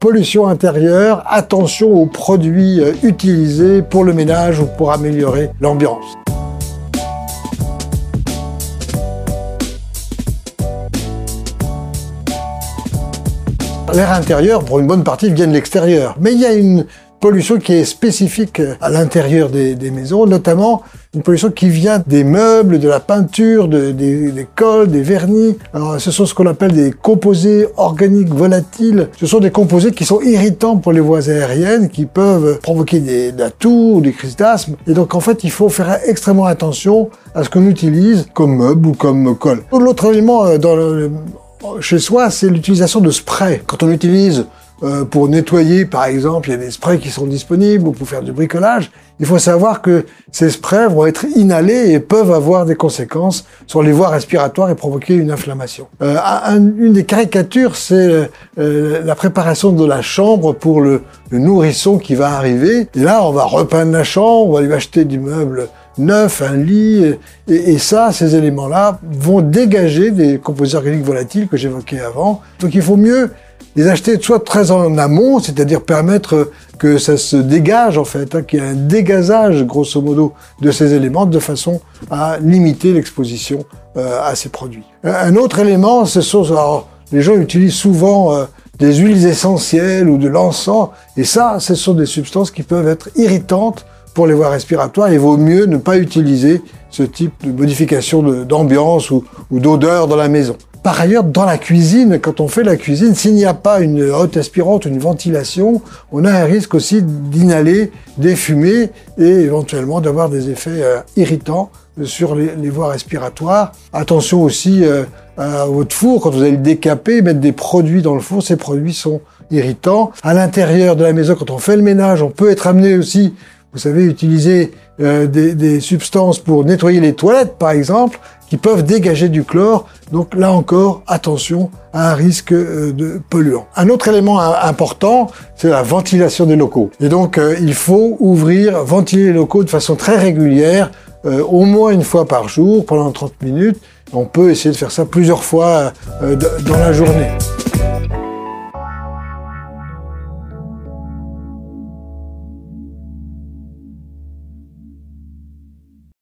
pollution intérieure, attention aux produits euh, utilisés pour le ménage ou pour améliorer l'ambiance. L'air intérieur, pour une bonne partie, vient de l'extérieur. Mais il y a une pollution qui est spécifique à l'intérieur des, maisons, notamment une pollution qui vient des meubles, de la peinture, des, des, cols, des vernis. Alors, ce sont ce qu'on appelle des composés organiques volatiles. Ce sont des composés qui sont irritants pour les voies aériennes, qui peuvent provoquer des, de la toux ou des crises d'asthme. Et donc, en fait, il faut faire extrêmement attention à ce qu'on utilise comme meuble ou comme colle. L'autre élément euh, chez soi, c'est l'utilisation de sprays. Quand on utilise euh, pour nettoyer, par exemple, il y a des sprays qui sont disponibles ou pour faire du bricolage. Il faut savoir que ces sprays vont être inhalés et peuvent avoir des conséquences sur les voies respiratoires et provoquer une inflammation. Euh, une des caricatures, c'est euh, la préparation de la chambre pour le, nourrisson qui va arriver. Et là, on va repeindre la chambre, on va lui acheter du meuble neuf, un lit, et, et ça, ces éléments-là vont dégager des composés organiques volatiles que j'évoquais avant. Donc il faut mieux les acheter soit très en amont, c'est-à-dire permettre que ça se dégage en fait, hein, qu'il y ait un dégazage grosso modo de ces éléments de façon à limiter l'exposition euh, à ces produits. Un autre élément, ce sont alors, les gens utilisent souvent euh, des huiles essentielles ou de l'encens, et ça, ce sont des substances qui peuvent être irritantes pour les voies respiratoires. Il vaut mieux ne pas utiliser ce type de modification d'ambiance ou d'odeur dans la maison. Par ailleurs, dans la cuisine, quand on fait la cuisine, s'il n'y a pas une haute aspirante, une ventilation, on a un risque aussi d'inhaler des fumées et éventuellement d'avoir des effets euh, irritants sur les, voies respiratoires. Attention aussi euh, à votre four, quand vous allez le décaper, mettre des produits dans le four, ces produits sont irritants. À l'intérieur de la maison, quand on fait le ménage, on peut être amené aussi, vous savez, utiliser euh, des, des substances pour nettoyer les toilettes, par exemple, qui peuvent dégager du chlore. Donc là encore, attention à un risque euh, de polluant. Un autre élément important, c'est la ventilation des locaux. Et donc euh, il faut ouvrir, ventiler les locaux de façon très régulière, euh, au moins une fois par jour, pendant 30 minutes. On peut essayer de faire ça plusieurs fois dans la journée.